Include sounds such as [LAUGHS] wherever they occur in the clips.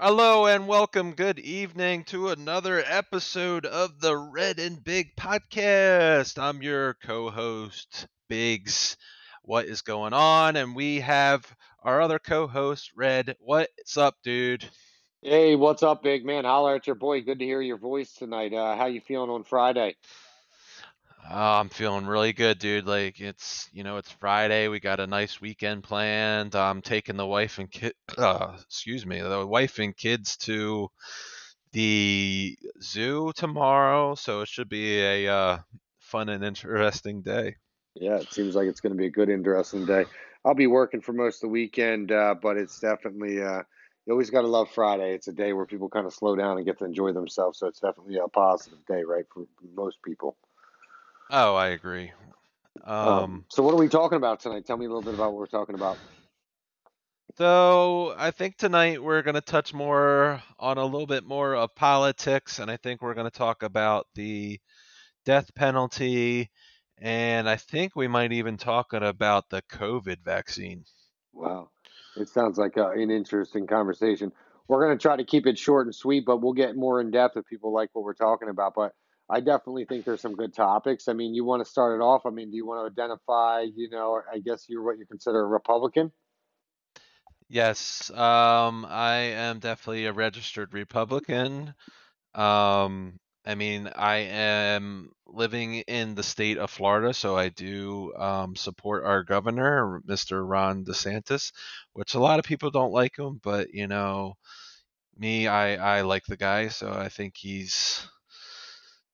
Hello and welcome. Good evening to another episode of the Red and Big podcast. I'm your co host, Biggs. What is going on? And we have our other co host, Red. What's up, dude? Hey, what's up, big man? Holler at your boy. Good to hear your voice tonight. Uh, how you feeling on Friday? Uh, I'm feeling really good, dude. Like it's, you know, it's Friday. We got a nice weekend planned. I'm taking the wife and kid, [CLEARS THROAT] uh, excuse me, the wife and kids to the zoo tomorrow, so it should be a uh, fun and interesting day. Yeah, it seems like it's going to be a good, interesting day. I'll be working for most of the weekend, uh, but it's definitely uh, you always got to love Friday. It's a day where people kind of slow down and get to enjoy themselves, so it's definitely a positive day, right, for most people. Oh, I agree. Um, Um, so, what are we talking about tonight? Tell me a little bit about what we're talking about. so I think tonight we're going to touch more on a little bit more of politics, and I think we're going to talk about the death penalty, and I think we might even talk about the COVID vaccine. Wow, it sounds like uh, an interesting conversation. We're going to try to keep it short and sweet, but we'll get more in depth if people like what we're talking about. But I definitely think there's some good topics. I mean, you want to start it off. I mean, do you want to identify, you know, I guess you're what you consider a Republican? Yes, um, I am definitely a registered Republican. Um, I mean, I am living in the state of Florida, so I do um, support our governor, Mr. Ron DeSantis, which a lot of people don't like him, but you know, me, I I like the guy, so I think he's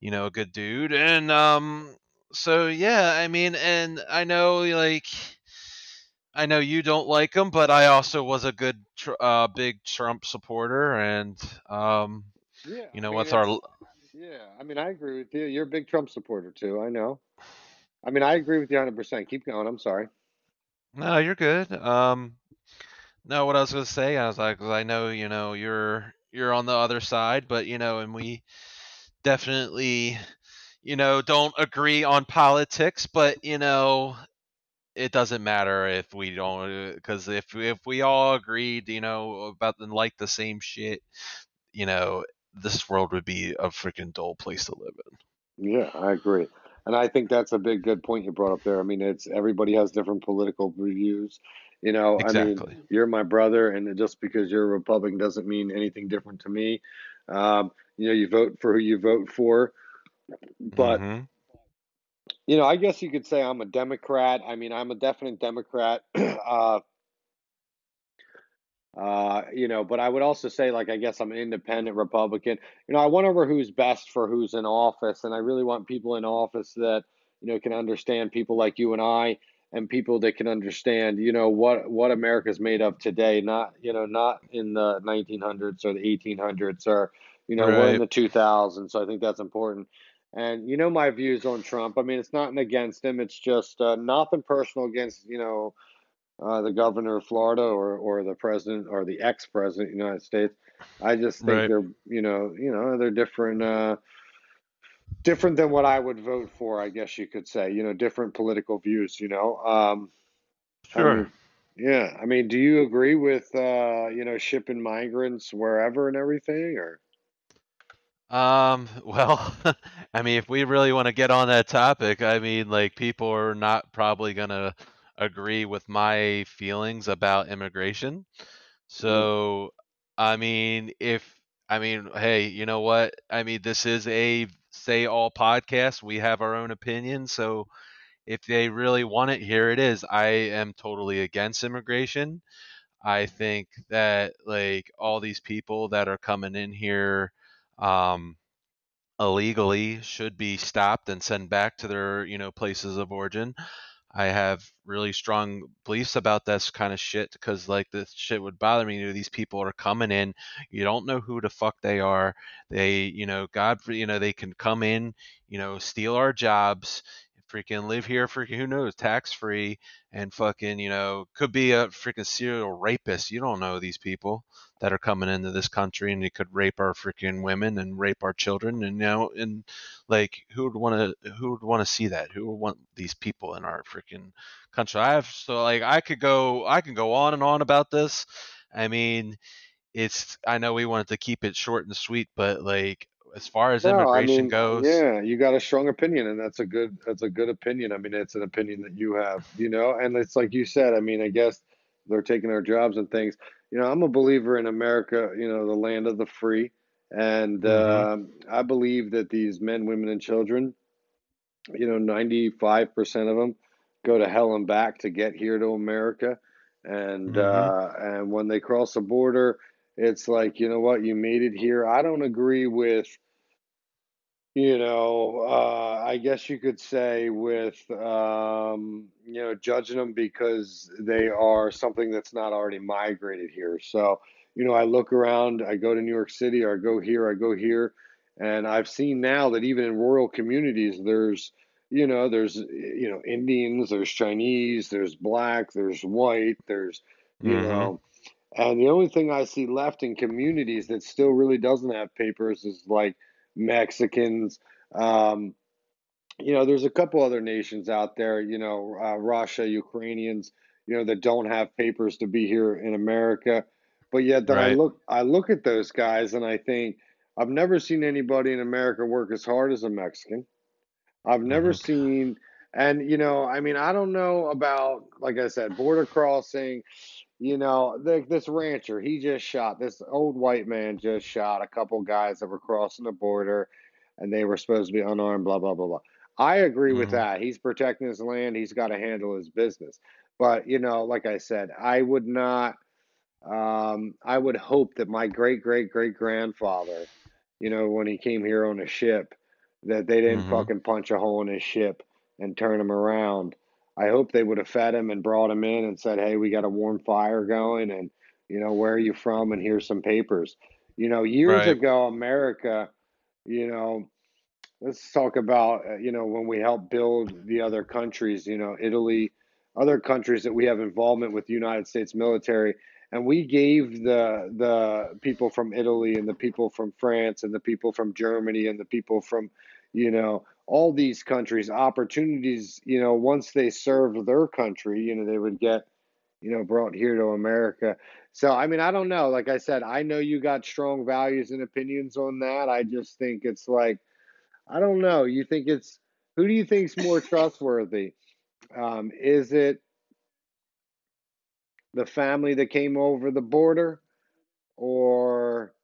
you know a good dude, and um, so yeah, I mean, and I know like. I know you don't like him, but I also was a good, tr- uh, big Trump supporter, and um, Yeah, you I know, mean, with our yeah, I mean, I agree with you. You're a big Trump supporter too. I know. I mean, I agree with you 100%. Keep going. I'm sorry. no, you're good. Um, no, what I was gonna say, I was like, 'cause I know, you know, you're you're on the other side, but you know, and we definitely, you know, don't agree on politics, but you know, it doesn't matter if we don't, because if if we all agreed, you know, about and like the same shit, you know, this world would be a freaking dull place to live in. Yeah, I agree. And I think that's a big good point you brought up there. I mean, it's everybody has different political views. You know, I mean, Exactly. you're my brother, and just because you're a Republican doesn't mean anything different to me. Um, you know, you vote for who you vote for. But, hmm you know, I guess you could say I'm a Democrat. I mean, I'm a definite Democrat. [CLEARS THROAT] uh, uh, you know, but I would also say, like, I guess I'm an independent Republican. You know, I went over who's best for who's in office, and I really want people in office that, you know, can understand people like you and I, and people that can understand, you know, what what America's made of today. Not, you know, not in the 1900s or the 1800s, or, you know, we're in the 2000s. So I think that's important. And you know my views on Trump. I mean, it's nothing against him. It's just uh, nothing personal against, you know, uh, the governor of Florida or or the president or the ex-president of the United States. I just think Right. they're you know you know they're different uh, different than what I would vote for. I guess you could say you know different political views. You know, um, I Sure. mean, yeah. I mean, do you agree with uh, you know shipping migrants wherever and everything or? Um, [LAUGHS] well, [LAUGHS] I mean, if we really want to get on that topic, I mean, like, people are not probably gonna agree with my feelings about immigration. Mm, So, I mean, if, I mean, hey, you know what? I mean, this is a say all podcasts. We have our own opinion. So, if they really want it, here it is. I am totally against immigration. I think that, like, all these people that are coming in here, um, illegally should be stopped and sent back to their you know places of origin i have really strong beliefs about this kind of shit because like this shit would bother me you know, these people are coming in you don't know who the fuck they are. They you know god you know they can come in you know steal our jobs freaking live here for who knows tax free and fucking you know could be a freaking serial rapist. You don't know these people that are coming into this country and they could rape our freaking women and rape our children. And you know and like who would want to who would want to see that? Who would want these people in our freaking country? I have so like i could go i can go on and on about this. I mean it's I know we wanted to keep it short and sweet, but like as far as No, I immigration mean, goes, yeah, you got a strong opinion, and that's a good that's a good opinion. I mean, it's an opinion that you have, you know, and it's like you said. I mean, I guess they're taking our jobs and things. You know, I'm a believer in America, you know, the land of the free, and hmm um I believe that these men, women, and children, you know, 95% of them go to hell and back to get here to America, and hmm uh, and when they cross the border, it's like, you know what, you made it here. I don't agree with you know, uh, I guess you could say with um, you know, judging them because they are something that's not already migrated here. So, you know, I look around, I go to New York City, or I go here, I go here, and I've seen now that even in rural communities, there's, you know, there's, you know, Indians, there's Chinese, there's black, there's white, there's, you hmm know, and the only thing I see left in communities that still really doesn't have papers is like Mexicans. Um, you know, there's a couple other nations out there, you know, uh, Russia, Ukrainians, you know, that don't have papers to be here in America. But yet, then I look, I look at those guys and I think, I've never seen anybody in America work as hard as a Mexican. I've never hmm seen, and you know, I mean, I don't know about, like I said, border crossing. You know, the, this rancher, he just shot, this old white man just shot a couple guys that were crossing the border and they were supposed to be unarmed, blah, blah, blah, blah. I agree with hmm that. He's protecting his land, he's got to handle his business. But, you know, like I said, I would not, um, I would hope that my great, great, great grandfather, you know, when he came here on a ship, that they didn't hmm fucking punch a hole in his ship and turn him around I hope they would have fed him and brought him in and said, "Hey, we got a warm fire going, and you know where are you from, and here's some papers." You know, years right, ago, America, you know, let's talk about uh, you know when we helped build the other countries, you know, Italy, other countries that we have involvement with the United States military, and we gave the the people from Italy and the people from France and the people from Germany and the people from, you know, all these countries opportunities, you know, once they served their country, you know, they would get, you know, brought here to America. So, I mean, I don't know. Like I said, I know you got strong values and opinions on that. I just think it's like, I don't know. You think it's, who do you think's more [LAUGHS] trustworthy? Um, is it the family that came over the border or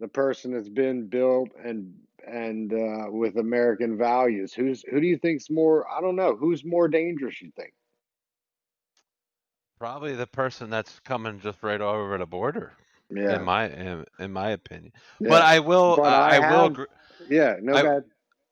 the person that's been built and and uh, with American values. Who's who do you think's more? I don't know. Who's more dangerous? You think? probably the person that's coming just right over the border, Yeah. in my in, in my opinion. But. I will But I I I will agree. yeah. No I bad.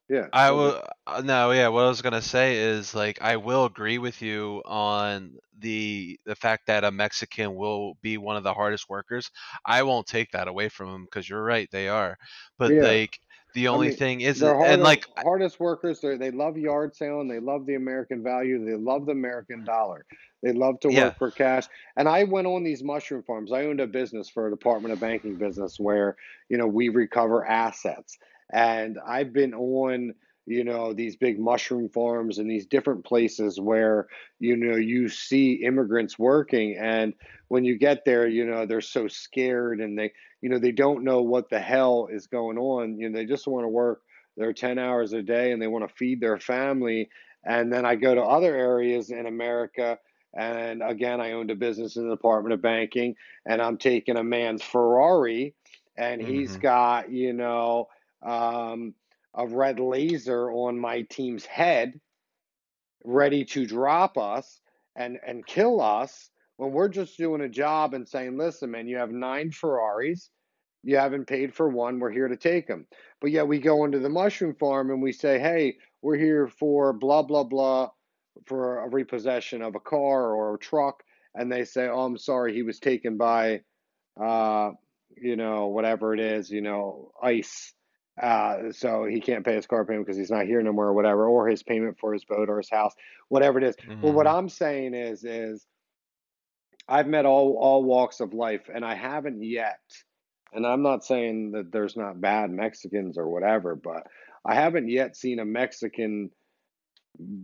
Yeah, I will uh, no, yeah, what I was gonna say is like I will agree with you on the the fact that a Mexican will be one of the hardest workers. I won't take that away from them because you're right, they are. But Yeah. like the I only mean, thing is, they're and like hardest workers. They they love yard sale and they love the American value. They love the American dollar. They love to yeah, work for cash. And I went on these mushroom farms. I owned a business for a Department of Banking business where you know we recover assets. And I've been on you know these big mushroom farms and these different places where you know you see immigrants working. And when you get there you know they're so scared and they you know they don't know what the hell is going on. You know they just want to work their 10 hours a day and they want to feed their family. And then i go to other areas in america and again i owned a business in the department of banking and i'm taking a man's ferrari and he's hmm got you know um, a red laser on my team's head ready to drop us and and kill us when we're just doing a job and saying listen man you have nine ferraris you haven't paid for one. We're here to take them. But yet we go into the mushroom farm and we say, hey, we're here for blah, blah, blah, for a repossession of a car or a truck. And they say, oh, I'm sorry, he was taken by, uh, you know, whatever it is, you know, ICE. Uh, so he can't pay his car payment because he's not here no more or whatever, or his payment for his boat or his house, whatever it is. Well, what hmm I'm saying is, is I've met all all walks of life, and I haven't yet. And I'm not saying that there's not bad Mexicans or whatever, but I haven't yet seen a Mexican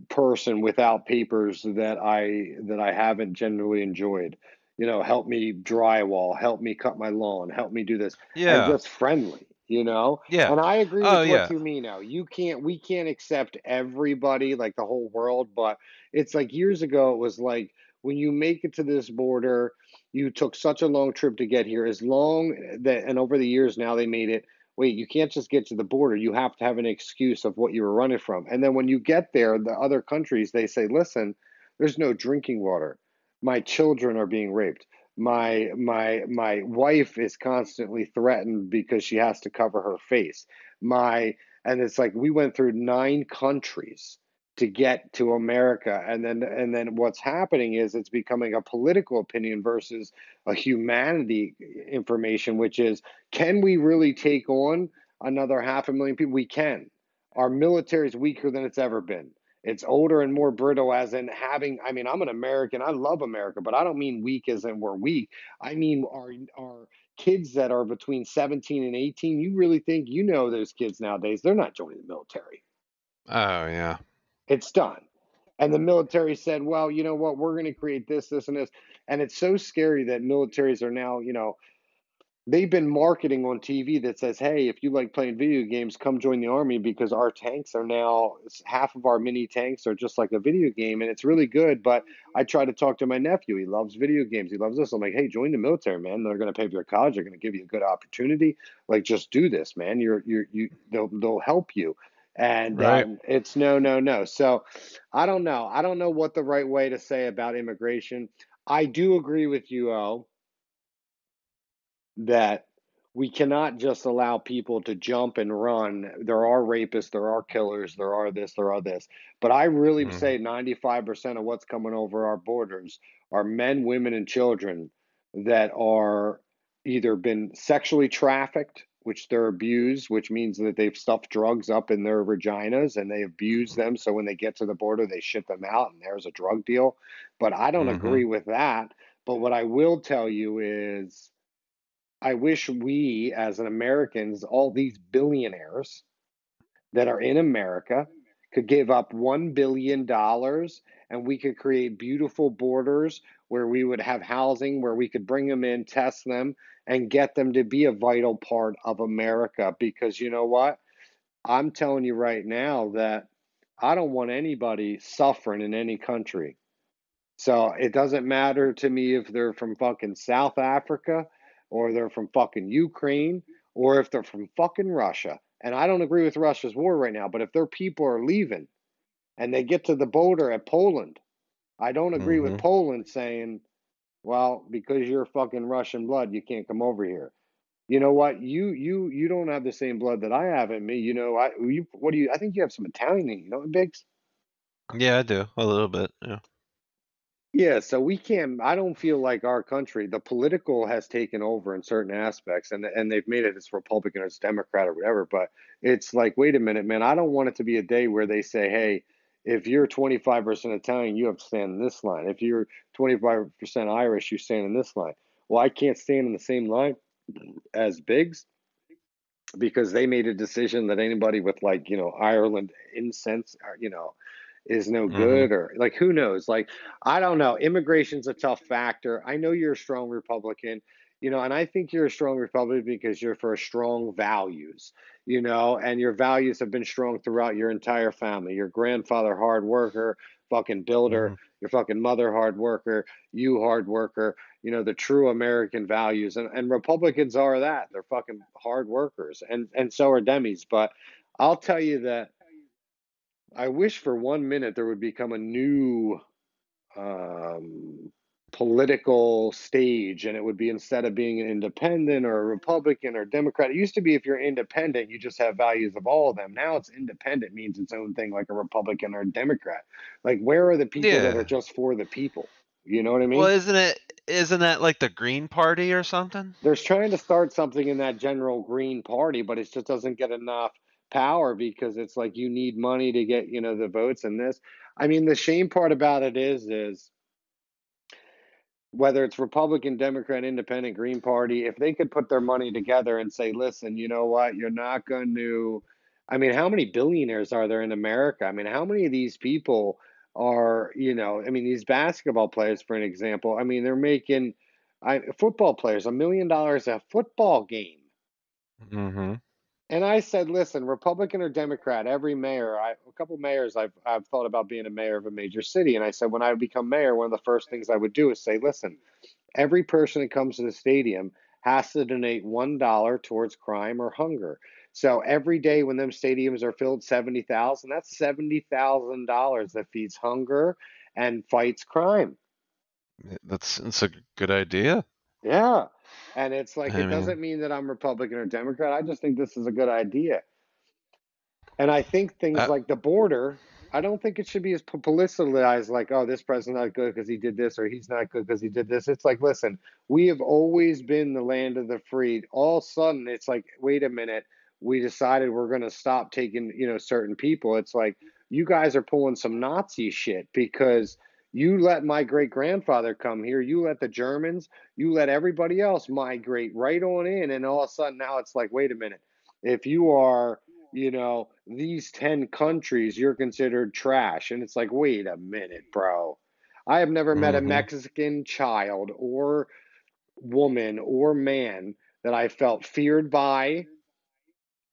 person without papers that I that I haven't generally enjoyed. you know, help me drywall, help me cut my lawn, help me do this, and Yeah. just friendly, you know? Yeah. And I agree Oh with what yeah. you mean now. You can't, we can't accept everybody, like the whole world, but it's like years ago, it was like when you make it to this border, you took such a long trip to get here, as long eh, that, and over the years now they made it, wait, you can't just get to the border. You have to have an excuse of what you were running from. And then when you get there, the other countries, they say, listen, there's no drinking water my children are being raped my my my wife is constantly threatened because she has to cover her face. My and it's like we went through nine countries to get to america. And then and then what's happening is it's becoming a political opinion versus a humanity information which is can we really take on another half a million people? We can. Our military is weaker than it's ever been it's older and more brittle, as in having. I mean, I'm an American. I love America, but I don't mean weak as in we're weak. I mean, our our kids that are between 17 and 18. You really think you know those kids nowadays? They're not joining the military. Oh yeah. It's done. And the military said, well, you know what? We're going to create this, this, and this. And it's so scary that militaries are now, you know, they've been marketing on TV that says, "Hey, if you like playing video games, come join the army because our tanks are now half of our mini tanks are just like a video game, and it's really good." But I try to talk to my nephew; he loves video games, he loves this. I'm like, "Hey, join the military, man. They're going to pay for your college. They're going to give you a good opportunity. Like, just do this, man. You're you're you they'll they'll help you." And Right. um, it's no, no, no. So I don't know. I don't know what the right way to say about immigration. I do agree with you, O that we cannot just allow people to jump and run. There are rapists, there are killers, there are this, there are this. But I really Mhm. say 95% of what's coming over our borders are men, women, and children that are either been sexually trafficked, which they're abused, which means that they've stuffed drugs up in their vaginas and they abuse them. So when they get to the border, they ship them out and there's a drug deal. But I don't Mhm. agree with that. But what I will tell you is I wish we, as an Americans, all these billionaires that are in America, could give up $1 billion and we could create beautiful borders where we would have housing, where we could bring them in, test them, and get them to be a vital part of America. Because you know what? I'm telling you right now that I don't want anybody suffering in any country. So it doesn't matter to me if they're from fucking South Africa or they're from fucking Ukraine or if they're from fucking Russia. And I don't agree with Russia's war right now, but if their people are leaving and they get to the border at Poland, I don't agree with Mhm. Poland saying, well, because you're fucking Russian blood, you can't come over here. You know what? You you you don't have the same blood that I have in me. You know, I you what do you I think you have some Italian in you, you know, Biggs? Yeah, I do a little bit. Yeah. Yeah, so we can't. I don't feel like our country, the political has taken over in certain aspects, and and they've made it as Republican or as Democrat or whatever. But it's like, wait a minute, man. I don't want it to be a day where they say, hey, if you're 25% Italian, you have to stand in this line. If you're 25% Irish, you stand in this line. Well, I can't stand in the same line as Biggs because they made a decision that anybody with like you know Ireland incense, uh, you know, is no Mhm. good or like who knows? Like i don't know. Immigration's a tough factor. I know you're a strong republican you know and i think you're a strong republican because you're for strong values you know and your values have been strong throughout your entire family. Your grandfather hard worker fucking builder. Mhm. your fucking mother hard worker. You hard worker. You know the true american values. And, and republicans are that. They're fucking hard workers. And and so are demis. But i'll tell you that I wish for one minute there would become a new um, political stage, and it would be instead of being an independent or a Republican or Democrat. It used to be if you're independent, you just have values of all of them. Now it's independent means its own thing, like a Republican or a Democrat. Like, where are the people that are just for the people? You know what I mean? Well, isn't it? Isn't that like the Green Party or something? There's trying to start something in that general Green Party, but it just doesn't get enough power because it's like you need money to get you know the votes and this. I mean, the shame part about it is is whether it's Republican, Democrat, Independent, Green Party, if they could put their money together and say, listen, you know what, you're not going to. I mean, how many billionaires are there in America? I mean, how many of these people are, you know, I mean, these basketball players, for an example, I mean, they're making I football players, a million dollars a football game. Mm-hmm. And I said, listen, Republican or Democrat, every mayor, I, a couple mayors, I've, I've thought about being a mayor of a major city. And I said, when I become mayor, one of the first things I would do is say, listen, every person that comes to the stadium has to donate $1 towards crime or hunger. So every day when them stadiums are filled 70,000, that's $70,000 that feeds hunger and fights crime. That's that's a good idea. Yeah. And it's like, I it mean, doesn't mean that I'm Republican or Democrat. I just think this is a good idea. And I think things uh, like the border, I don't think it should be as politicized like, oh, this president's not good because he did this or he's not good because he did this. It's like, listen, we have always been the land of the free. All of a sudden, it's like, wait a minute, we decided we're going to stop taking, you know, certain people. It's like, you guys are pulling some Nazi shit because you let my great grandfather come here, you let the Germans, you let everybody else migrate right on in. And all of a sudden, now it's like, wait a minute, if you are you know, these 10 countries, you're considered trash. And it's like, wait a minute, bro. I have never met a mm-hmm. Mexican child or woman or man that I felt feared by,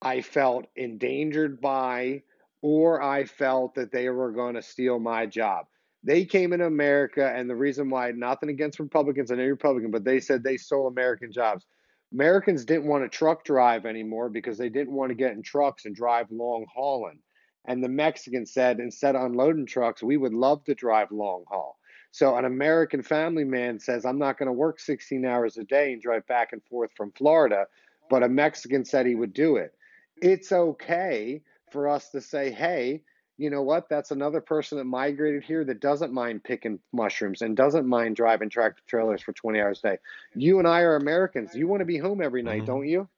I felt endangered by, or I felt that they were going to steal my job. They came into America, and the reason why, nothing against Republicans and any Republican, but they said they stole American jobs. Americans didn't want to truck drive anymore because they didn't want to get in trucks and drive long hauling. And the Mexicans said, instead of unloading trucks, we would love to drive long haul. So an American family man says, I'm not going to work 16 hours a day and drive back and forth from Florida. But a Mexican said he would do it. It's okay for us to say, hey, you know what? That's another person that migrated here that doesn't mind picking mushrooms and doesn't mind driving tractor trailers for 20 hours a day. You and I are Americans. You want to be home every night, Mhm. don't you?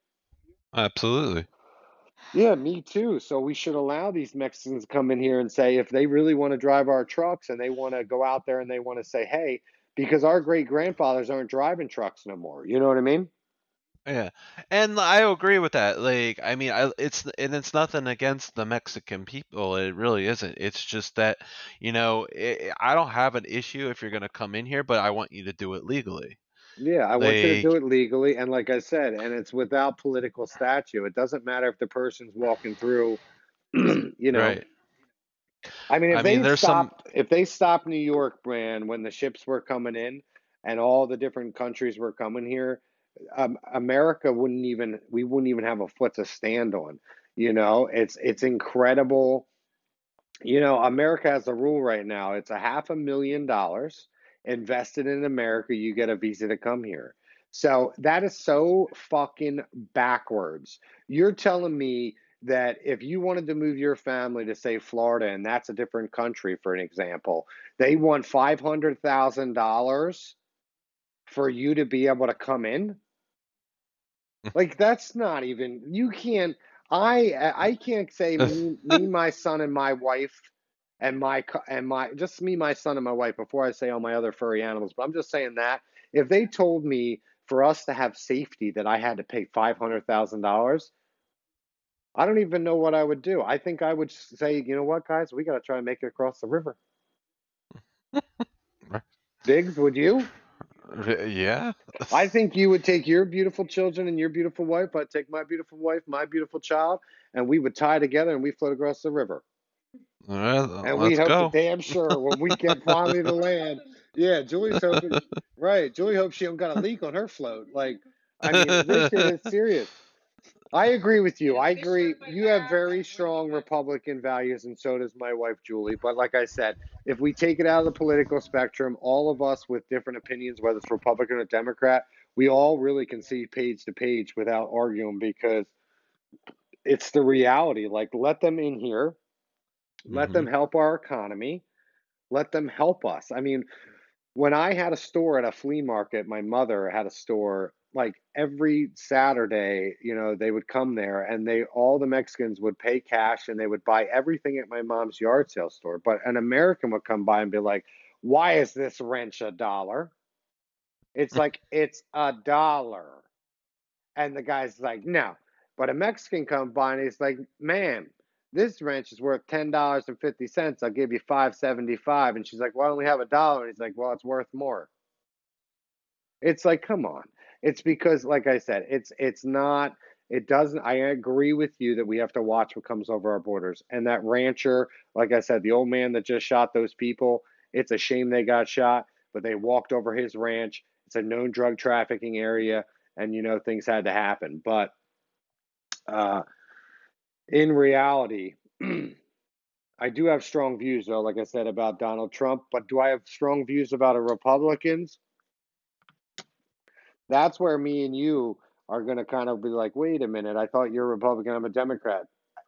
Absolutely. Yeah, me too. So we should allow these Mexicans to come in here and say if they really want to drive our trucks and they want to go out there and they want to say, hey, because our great grandfathers aren't driving trucks no more. You know what I mean? Yeah, and I agree with that. Like, I mean, I it's and it's nothing against the Mexican people. It really isn't. It's just that, you know, i I don't have an issue if you're gonna come in here, but I want you to do it legally. Yeah, I want you to do it legally. And like I said, and it's without political statue. It doesn't matter if the person's walking through, [CLEARS THROAT] you know. right. I mean, I if mean, they there's some. stopped, if they stopped New York, brand when the ships were coming in and all the different countries were coming here, um, America wouldn't even, we wouldn't even have a foot to stand on. You know, it's it's incredible. You know, America has a rule right now. It's a half a million dollars invested in America. You get a visa to come here. So that is so fucking backwards. You're telling me that if you wanted to move your family to say Florida, and that's a different country, for an example, they want five hundred thousand dollars for you to be able to come in. Like that's not even you can't. I I can't say me, [LAUGHS] me my son and my wife and my and my just me my son and my wife before I say all my other furry animals. But I'm just saying that if they told me for us to have safety that I had to pay five hundred thousand dollars, I don't even know what I would do. I think I would say, you know what, guys, we got to try and make it across the river. [LAUGHS] Biggs, would you? Yeah. I think you would take your beautiful children and your beautiful wife. I'd take my beautiful wife, my beautiful child, and we would tie together and we float across the river. All right, And we hope go. to damn sure when we get [LAUGHS] finally to land. Yeah, Julie's hoping. Right, Julie hopes she don't got a leak on her float. Like, I mean, this shit is serious. I agree with you. I agree. You have very strong Republican values, and so does my wife, Julie. But like I said, if we take it out of the political spectrum, all of us with different opinions, whether it's Republican or Democrat, we all really can see page to page without arguing because it's the reality. Like, let them in here, let Mhm. them help our economy, let them help us. I mean, when I had a store at a flea market, my mother had a store like every Saturday, you know, they would come there and they all the Mexicans would pay cash and they would buy everything at my mom's yard sale store. But an American would come by and be like, "Why is this wrench a dollar?" It's [LAUGHS] like it's a dollar. And the guy's like, "No." But a Mexican come by and he's like, "Man, this wrench is worth ten dollars and fifty cents. I'll give you five seventy five. And she's like, "Why don't we have a dollar?" And he's like, "Well, it's worth more." It's like, come on. It's because, like I said, it's it's not. It doesn't. I agree with you that we have to watch what comes over our borders. And that rancher, like I said, the old man that just shot those people. It's a shame they got shot, but they walked over his ranch. It's a known drug trafficking area, and you know things had to happen. But uh, in reality, [CLEARS THROAT] I do have strong views, though, like I said, about Donald Trump. But do I have strong views about Republicans? That's where me and you are going to kind of be like, wait a minute, I thought you're a Republican, I'm a Democrat.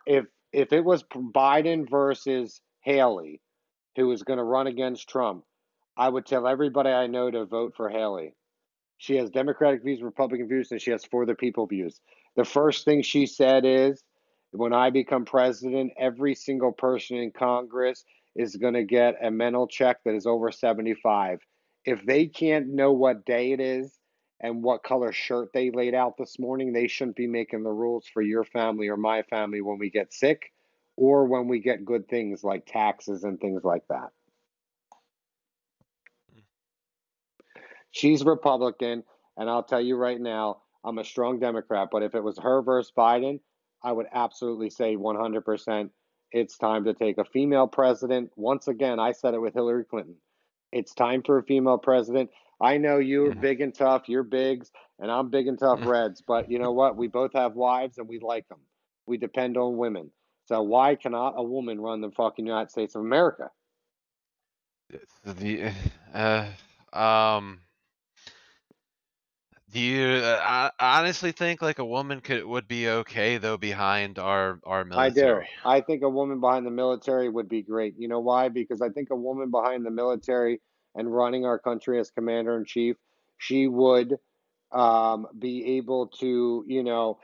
If if it was Biden versus Haley, who was going to run against Trump, I would tell everybody I know to vote for Haley. She has Democratic views, Republican views, and she has for the people views. The first thing she said is, when I become president, every single person in Congress is going to get a mental check that is over 75. If they can't know what day it is and what color shirt they laid out this morning, they shouldn't be making the rules for your family or my family when we get sick or when we get good things like taxes and things like that. Hmm. She's Republican, and I'll tell you right now, I'm a strong Democrat, but if it was her versus Biden, I would absolutely say 100% it's time to take a female president. Once again, I said it with Hillary Clinton. It's time for a female president. I know you're Mhm. big and tough, you're Biggs, and I'm big and tough Mhm. reds, but you know what? We both have wives and we like them. We depend on women. So why cannot a woman run the fucking United States of America? The [SIGHS] uh, um, do you uh, I honestly think like a woman could would be okay though behind our our military? I do. I think a woman behind the military would be great. You know why? Because I think a woman behind the military and running our country as commander in chief, she would um, be able to, you know,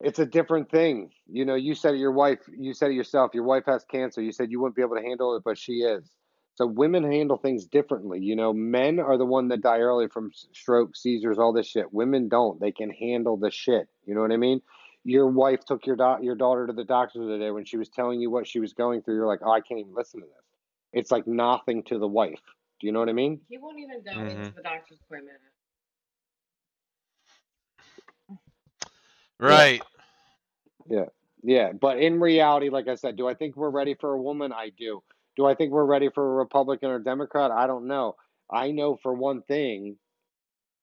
it's a different thing. You know, you said it, your wife, you said it yourself, your wife has cancer. You said you wouldn't be able to handle it, but she is. So women handle things differently. You know, men are the one that die early from s- stroke, seizures, all this shit. Women don't. They can handle the shit. You know what I mean? Your wife took your da- your daughter to the doctor today when she was telling you what she was going through. You're like, oh, I can't even listen to this. It's like nothing to the wife. Do you know what I mean? He won't even go Mhm. into the doctor's appointment. Right. Yeah. Yeah, but in reality, like I said, do I think we're ready for a woman? I do. Do I think we're ready for a Republican or Democrat? I don't know. I know for one thing,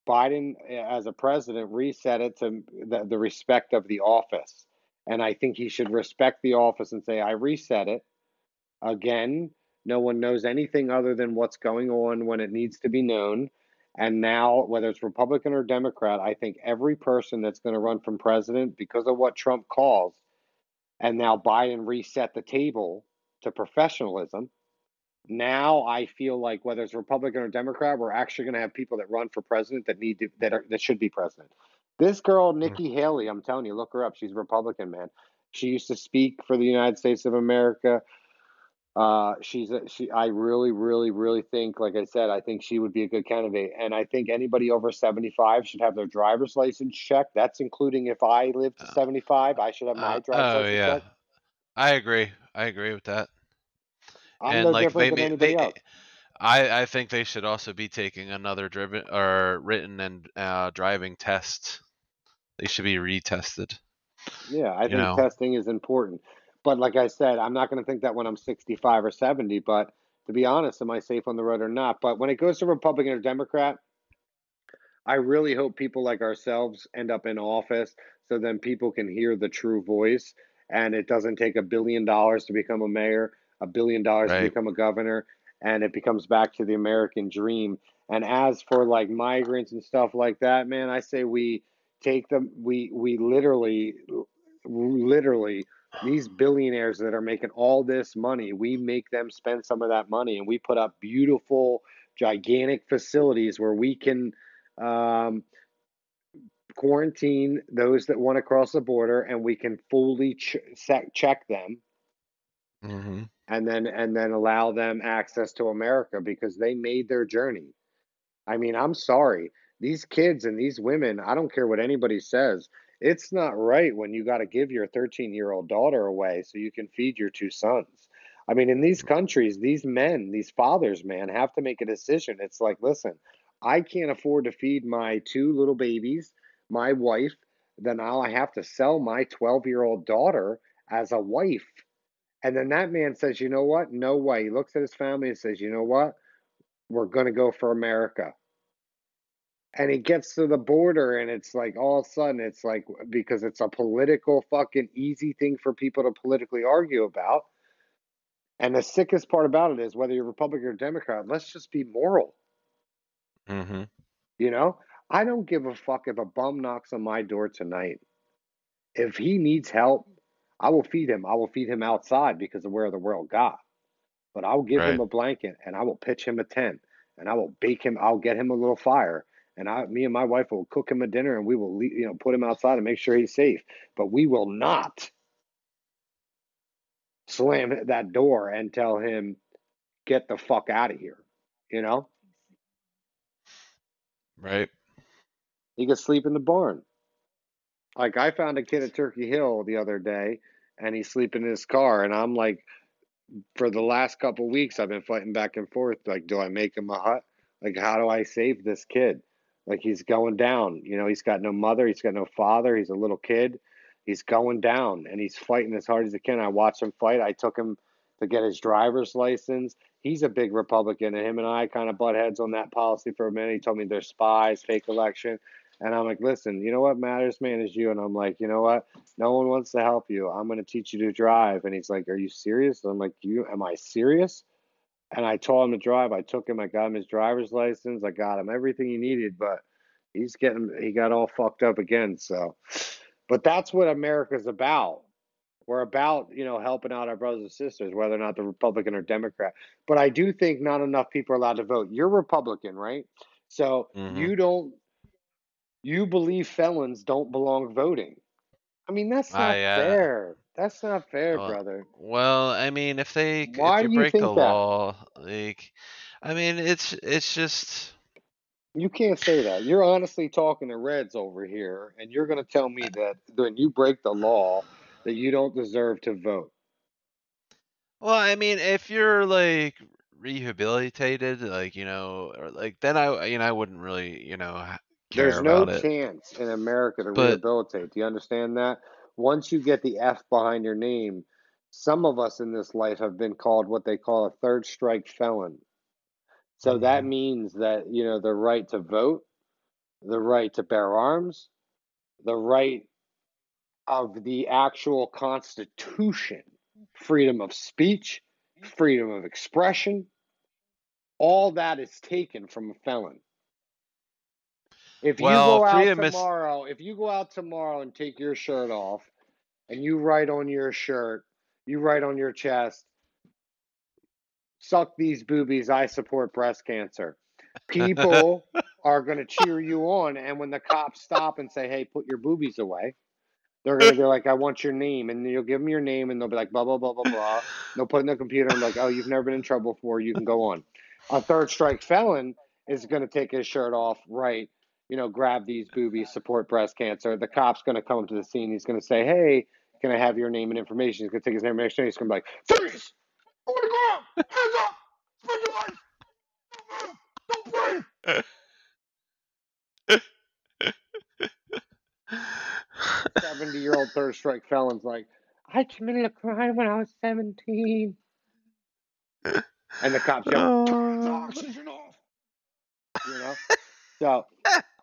Biden eh, as a president reset it to the, the respect of the office. And I think he should respect the office and say, I reset it. Again, no one knows anything other than what's going on when it needs to be known. And now, whether it's Republican or Democrat, I think every person that's going to run from president because of what Trump calls, and now Biden reset the table to professionalism. Now I feel like whether it's Republican or Democrat, we're actually going to have people that run for president that need to that are that should be president. This girl, Nikki Haley, I'm telling you, look her up. She's a Republican, man. She used to speak for the United States of America. Uh, she's a, she. I really, really, really think, like I said, I think she would be a good candidate, and I think anybody over 75 should have their driver's license checked. That's including if I live to Uh, 75, I should have my Uh, driver's oh license yeah. checked. I agree. I agree with that. I'm and no like different they than anybody they else. I I think they should also be taking another driven or written and uh, driving test. They should be retested. Yeah, I You think know. testing is important. But like I said, I'm not going to think that when I'm 65 or 70. But to be honest, am I safe on the road or not? But when it goes to Republican or Democrat, I really hope people like ourselves end up in office so then people can hear the true voice. And it doesn't take a billion dollars to become a mayor, a billion dollars to become a governor, and it becomes back to the American dream. And as for like migrants and stuff like that, man, I say we take them, we, we literally, literally, these billionaires that are making all this money, we make them spend some of that money and we put up beautiful, gigantic facilities where we can um, quarantine those that want to cross the border and we can fully ch- check them hmm and then and then allow them access to America because they made their journey. I mean, I'm sorry. These kids and these women, I don't care what anybody says. It's not right when you got to give your 13 year old daughter away so you can feed your two sons. I mean, in these countries, these men, these fathers, man, have to make a decision. It's like, listen, I can't afford to feed my two little babies, my wife, then I'll have to sell my 12 year old daughter as a wife. And then that man says, you know what? No way. He looks at his family and says, you know what? We're going to go for America. And he gets to the border, and it's like all of a sudden, it's like because it's a political fucking easy thing for people to politically argue about. And the sickest part about it is whether you're Republican or Democrat, let's just be moral. Mm-hmm. You know, I don't give a fuck if a bum knocks on my door tonight. If he needs help, I will feed him. I will feed him outside because of where the world got. But I'll give Right. him a blanket and I will pitch him a tent and I will bake him. I'll get him a little fire and I, me and my wife will cook him a dinner and we will, le- you know, put him outside and make sure he's safe. But we will not slam that door and tell him, get the fuck out of here. You know, Right. He could sleep in the barn. Like I found a kid at Turkey Hill the other day and he's sleeping in his car and I'm like, for the last couple weeks I've been fighting back and forth. Like, do I make him a hut? Like, how do I save this kid? Like he's going down. You know, he's got no mother, he's got no father, he's a little kid. He's going down and he's fighting as hard as he can. I watched him fight. I took him to get his driver's license. He's a big Republican, and him and I kind of butt heads on that policy for a minute. He told me they're spies, fake election. And I'm like, listen, you know what matters, man, is you. And I'm like, you know what? No one wants to help you. I'm going to teach you to drive. And he's like, are you serious? And I'm like, you, am I serious? And I told him to drive. I took him. I got him his driver's license. I got him everything he needed. But he's getting, he got all fucked up again. So, but that's what America's about. We're about, you know, helping out our brothers and sisters, whether or not they're Republican or Democrat. But I do think not enough people are allowed to vote. You're Republican, right? So Mhm. you don't, you believe felons don't belong voting. I mean, that's not I, uh, fair. That's not fair, well, brother. Well, I mean, if they Why if you do you break the that? law, like, I mean, it's it's just You can't say that. You're honestly talking to Reds over here, and you're going to tell me that when you break the law, that you don't deserve to vote. well, I mean, if you're like rehabilitated, like you know, or like then I you know I wouldn't really you know care There's no about it. chance in America to But rehabilitate. Do you understand that? Once you get the F behind your name, some of us in this life have been called what they call a third strike felon. So that Mhm. means that, you know, the right to vote, the right to bear arms, the right of the actual Constitution, freedom of speech, freedom of expression, all that is taken from a felon. If you well, go out is if you go out tomorrow and take your shirt off and you write on your shirt, you write on your chest, suck these boobies, I support breast cancer. People [LAUGHS] are going to cheer you on. And when the cops stop and say, hey, put your boobies away, they're going to be like, I want your name. And you'll give them your name and they'll be like, blah, blah, blah, blah, blah. They'll put it in the computer and be like, oh, you've never been in trouble before. You can go on. A third strike felon is going to take his shirt off, right? You know, grab these boobies, support breast cancer. The cop's going to come to the scene. He's going to say, hey, can I have your name and information? He's going to take his name and information. He's going to be like, freeze! On the ground! Hands up! Spread your legs! Don't move! Don't breathe! [LAUGHS] Seventy-year-old third strike felon's like, I committed a crime when I was seventeen. And the cops yell, [LAUGHS] turn the oxygen off. You know? So,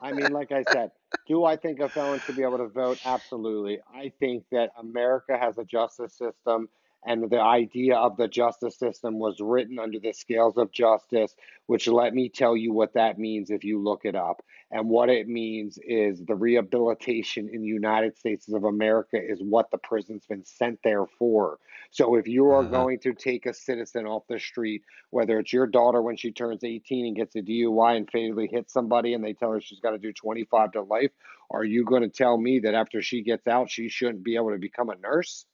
I mean, like I said, do I think a felon should be able to vote? Absolutely. I think that America has a justice system, and the idea of the justice system was written under the scales of justice, which let me tell you what that means if you look it up. And what it means is the rehabilitation in the United States of America is what the prison's been sent there for. So if you are Mhm. going to take a citizen off the street, whether it's your daughter when she turns 18 and gets a DUI and fatally hits somebody and they tell her she's got to do 25 to life, are you going to tell me that after she gets out, she shouldn't be able to become a nurse?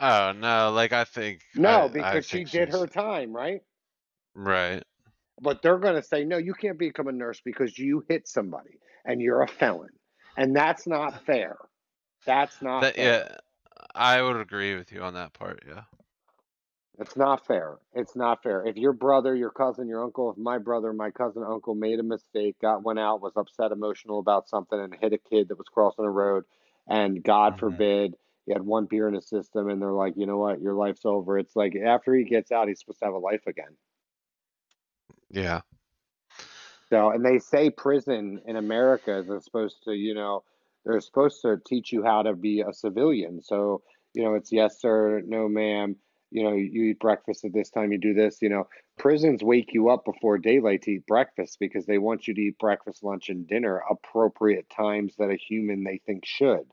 Oh no, like I think No, I I because she did her time, right? right. But they're going to say, no, you can't become a nurse because you hit somebody and you're a felon. And that's not fair. That's not That fair. yeah, I would agree with you on that part. Yeah. It's not fair. It's not fair. If your brother, your cousin, your uncle, if my brother, my cousin, uncle made a mistake, got went out, was upset, emotional about something, and hit a kid that was crossing the road, and God Mhm. forbid he had one beer in his system, and they're like, you know what, your life's over. It's like after he gets out, he's supposed to have a life again. Yeah. So, and they say prison in America is supposed to, you know, they're supposed to teach you how to be a civilian. So, you know, it's yes, sir, no, ma'am. You know, you eat breakfast at this time, you do this. You know, prisons wake you up before daylight to eat breakfast because they want you to eat breakfast, lunch, and dinner appropriate times that a human they think should.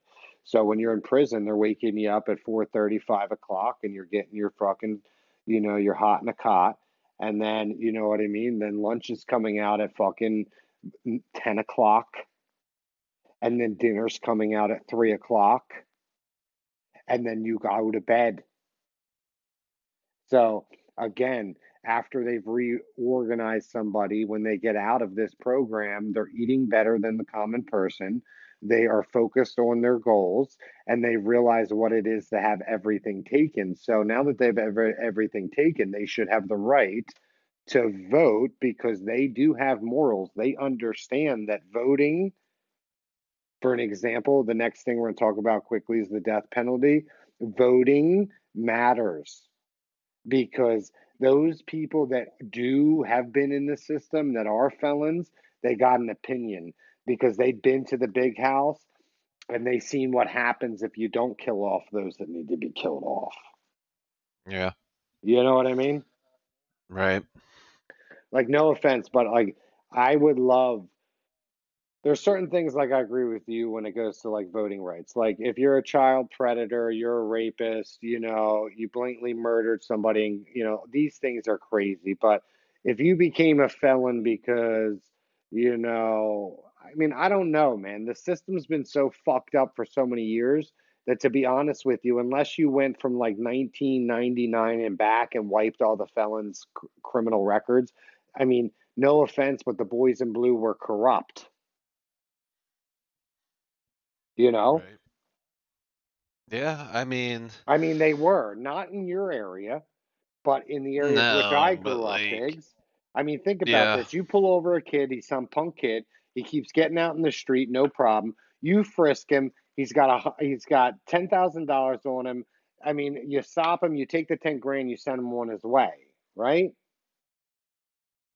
So when you're in prison, they're waking you up at 4:30, 5 o'clock, and you're getting your fucking, you know, you're hot in a cot and then you know what I mean. Then lunch is coming out at fucking ten o'clock, and then dinner's coming out at three o'clock, and then you go to bed. So again, after they've reorganized somebody, when they get out of this program, they're eating better than the common person. They are focused on their goals and they realize what it is to have everything taken. So now that they've ever, everything taken, they should have the right to vote because they do have morals. They understand that voting, for an example, the next thing we're going to talk about quickly is the death penalty. Voting matters because those people that do have been in the system that are felons, they got an opinion because they've been to the big house and they've seen what happens if you don't kill off those that need to be killed off. Yeah. You know what I mean? Right. Like, no offense, but like, I would love. There's certain things like I agree with you when it goes to like voting rights. Like, if you're a child predator, you're a rapist, you know, you blatantly murdered somebody, and, you know, these things are crazy. But if you became a felon because, you know, I mean, I don't know, man. The system's been so fucked up for so many years that, to be honest with you, unless you went from like 1999 and back and wiped all the felons' c- criminal records, I mean, no offense, but the boys in blue were corrupt. You know? Right. Yeah. I mean, I mean, they were not in your area, but in the areas which I grew up, like. I mean, think about yeah. this. You pull over a kid, he's some punk kid. He keeps getting out in the street, no problem. You frisk him. He's got a he's got ten thousand dollars on him. I mean, you stop him, you take the ten grand, you send him on his way, right?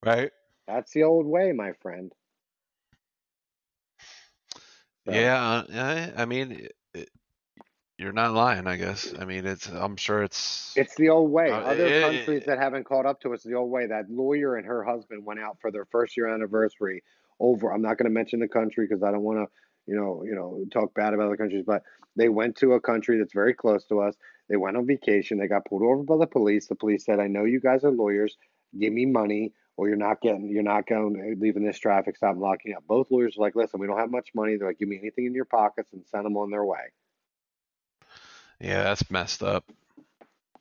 Right. That's the old way, my friend. So, Yeah. uh, I, I mean, it, it, you're not lying. I guess. I mean, it's. I'm sure it's. It's the old way. Uh, Other it, countries that haven't caught up to us, the old way. That lawyer and her husband went out for their first year anniversary over. I'm not going to mention the country because I don't want to, you know, you know, talk bad about other countries. But they went to a country that's very close to us. They went on vacation. They got pulled over by the police. The police said, "I know you guys are lawyers. Give me money, or you're not getting. You're not going leaving this traffic stop and locking up." Both lawyers were like, "Listen, we don't have much money." They're like, "Give me anything in your pockets and send them on their way." yeah, that's messed up.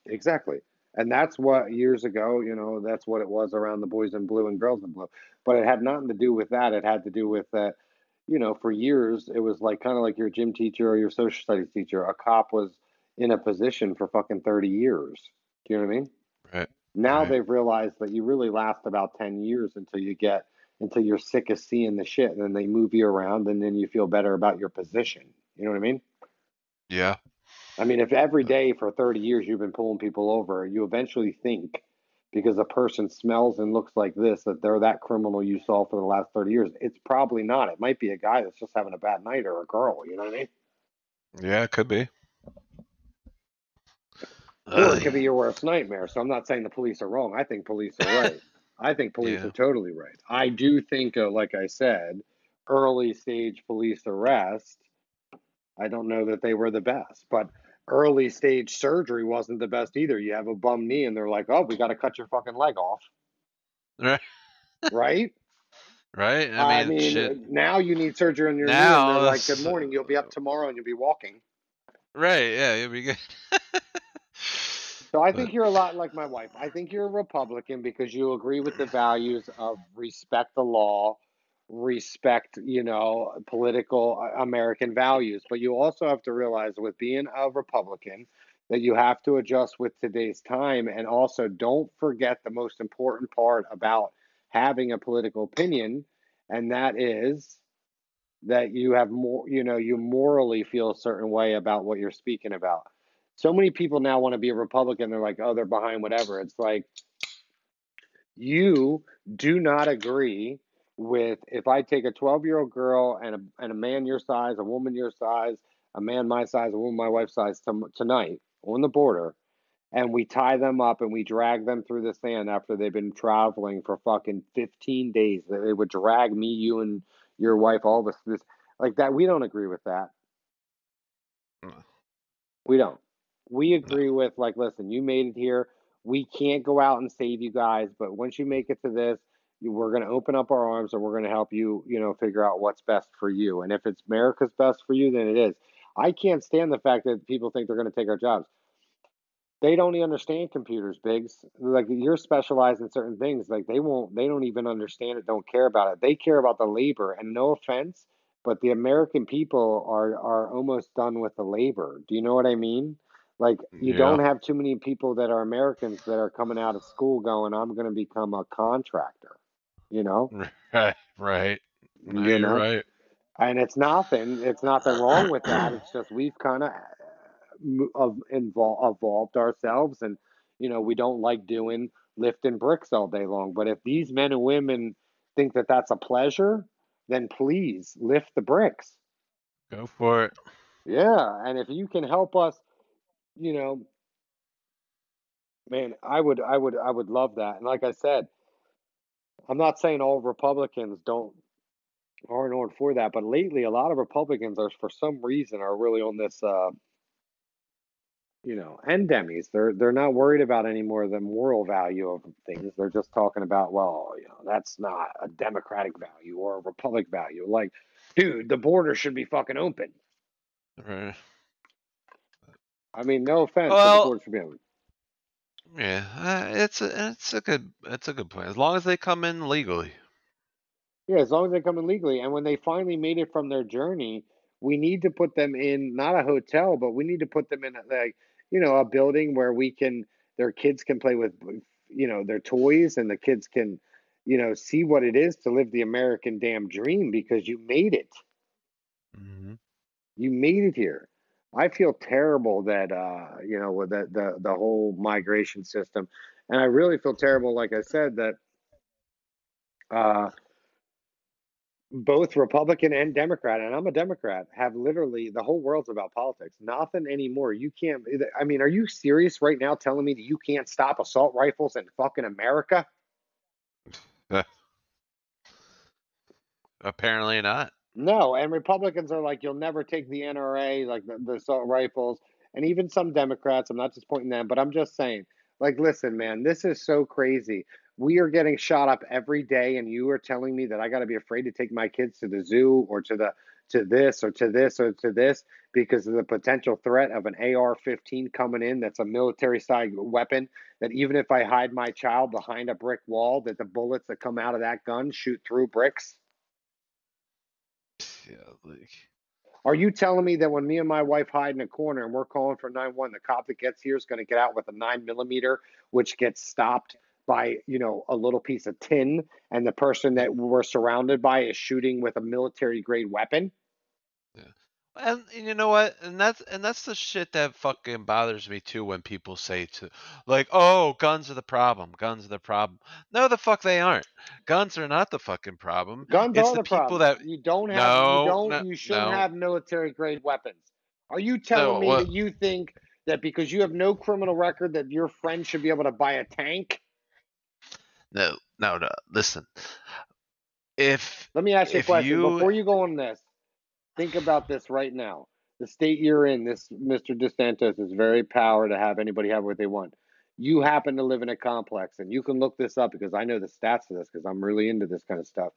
Exactly. And that's what years ago, you know, that's what it was around the boys in blue and girls in blue. But it had nothing to do with that. It had to do with that, you know, for years, it was like kind of like your gym teacher or your social studies teacher. A cop was in a position for fucking 30 years. Do you know what I mean? Right. Now Right. they've realized that you really last about 10 years until you get, until you're sick of seeing the shit. And then they move you around and then you feel better about your position. You know what I mean? Yeah. I mean, if every day for 30 years you've been pulling people over, you eventually think because a person smells and looks like this that they're that criminal you saw for the last 30 years. It's probably not. It might be a guy that's just having a bad night or a girl. You know what I mean? Yeah. It could be. Or it could be your worst nightmare. So I'm not saying the police are wrong. I think police are right. I think [LAUGHS] police Yeah. are totally right. I do think, uh, like I said, early stage police arrest, I don't know that they were the best, but early stage surgery wasn't the best either. You have a bum knee and they're like, oh, we got to cut your fucking leg off, Right. right? [LAUGHS] Right. I I mean, mean, shit. now you need surgery on your knee and Now, they're like, good morning, you'll be up [LAUGHS] tomorrow and you'll be walking. right. Yeah. you'll be good. [LAUGHS] So I But think you're a lot like my wife. I think you're a Republican because you agree with the values of respect the law, respect, you know, political uh, American values. But you also have to realize with being a Republican, that you have to adjust with today's time. And also, don't forget the most important part about having a political opinion, and that is that you have more, you know, you morally feel a certain way about what you're speaking about. So many people now want to be a Republican. They're like, oh, they're behind whatever. It's like, you do not agree with if I take a 12 year old girl and a, and a man your size, a woman your size, a man my size, a woman my wife's size to, tonight on the border, and we tie them up and we drag them through the sand after they've been traveling for fucking 15 days. They would drag me, you, and your wife, all this, this like that. We don't agree with that. No. We don't. We agree with like, listen, you made it here. We can't go out and save you guys, but once you make it to this, we're going to open up our arms and we're going to help you, you know, figure out what's best for you. And if it's America's best for you, then it is. I can't stand the fact that people think they're going to take our jobs. They don't even understand computers, Biggs. Like you're specialized in certain things. Like they won't, they don't even understand it, don't care about it. They care about the labor. And no offense, but the American people are are almost done with the labor. Do you know what I mean? Like you yeah. don't have too many people that are Americans that are coming out of school going, "I'm going to become a contractor." You know? [LAUGHS] Right. Right. No, you know? right. And it's nothing. It's nothing wrong with that. It's just we've kind of of involved evolved ourselves, and you know we don't like doing lifting bricks all day long. But if these men and women think that that's a pleasure, then please lift the bricks. Go for it. Yeah, and if you can help us, you know, man, I would, I would, I would love that. And like I said, I'm not saying all Republicans don't aren't on for that, but lately a lot of Republicans are, for some reason, are really on this. Uh, you know, endemies. They're they're not worried about any more the moral value of things. They're just talking about, well, you know, that's not a democratic value or a republic value. Like, dude, the border should be fucking open. Right. I mean, no offense, well, the border should be open. Yeah, uh, it's a it's a good it's a good point as long as they come in legally. Yeah, as long as they come in legally, and when they finally made it from their journey, we need to put them in not a hotel, but we need to put them in like you know a building where we can their kids can play with you know their toys and the kids can you know see what it is to live the American damn dream because you made it. Mm-hmm. You made it here. I feel terrible that uh, you know with the, the the whole migration system, and I really feel terrible, like I said, that uh, both Republican and Democrat, and I'm a Democrat, have literally the whole world's about politics. Nothing anymore. You can't. I mean, are you serious right now telling me that you can't stop assault rifles in fucking America? [LAUGHS] Apparently not. No, and Republicans are like, you'll never take the NRA, like the, the assault rifles, and even some Democrats. I'm not just pointing them, but I'm just saying, like, listen, man, this is so crazy. We are getting shot up every day, and you are telling me that I got to be afraid to take my kids to the zoo or to the to this or to this or to this because of the potential threat of an AR-15 coming in. That's a military-side weapon. That even if I hide my child behind a brick wall, that the bullets that come out of that gun shoot through bricks yeah, like. Are you telling me that when me and my wife hide in a corner and we're calling for 911, the cop that gets here is going to get out with a nine millimeter, which gets stopped by, you know, a little piece of tin, and the person that we're surrounded by is shooting with a military grade weapon? And, and you know what? And that's and that's the shit that fucking bothers me too when people say to like, "Oh, guns are the problem. Guns are the problem." No, the fuck they aren't. Guns are not the fucking problem. Guns it's are the, the people problem. that you don't have. No, you don't. No, you shouldn't no. have military grade weapons. Are you telling me that you think that because you have no criminal record that your friend should be able to buy a tank? No, no, no. Listen, if let me ask you a question you... before you go on this. Think about this right now. The state you're in, this Mr. DeSantis is very power to have anybody have what they want. You happen to live in a complex, and you can look this up because I know the stats of this because I'm really into this kind of stuff.